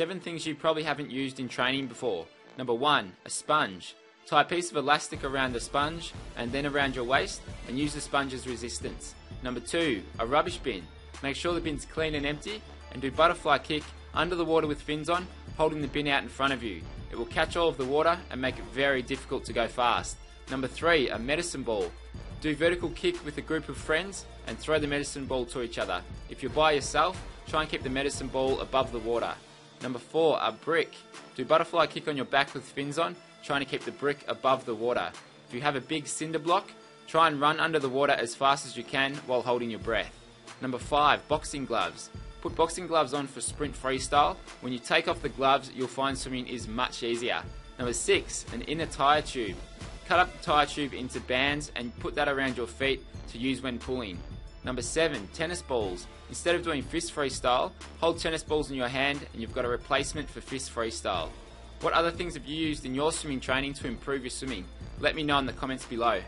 Seven things you probably haven't used in training before. Number one, a sponge. Tie a piece of elastic around the sponge and then around your waist and use the sponge as resistance. Number two, a rubbish bin. Make sure the bin's clean and empty and do butterfly kick under the water with fins on, holding the bin out in front of you. It will catch all of the water and make it very difficult to go fast. Number three, a medicine ball. Do vertical kick with a group of friends and throw the medicine ball to each other. If you're by yourself, try and keep the medicine ball above the water. Number four, a brick. Do butterfly kick on your back with fins on, trying to keep the brick above the water. If you have a big cinder block, try and run under the water as fast as you can while holding your breath. Number five, boxing gloves. Put boxing gloves on for sprint freestyle. When you take off the gloves, you'll find swimming is much easier. Number six, an inner tire tube. Cut up the tire tube into bands and put that around your feet to use when pulling. Number seven, tennis balls. Instead of doing fist freestyle, hold tennis balls in your hand and you've got a replacement for fist freestyle. What other things have you used in your swimming training to improve your swimming? Let me know in the comments below.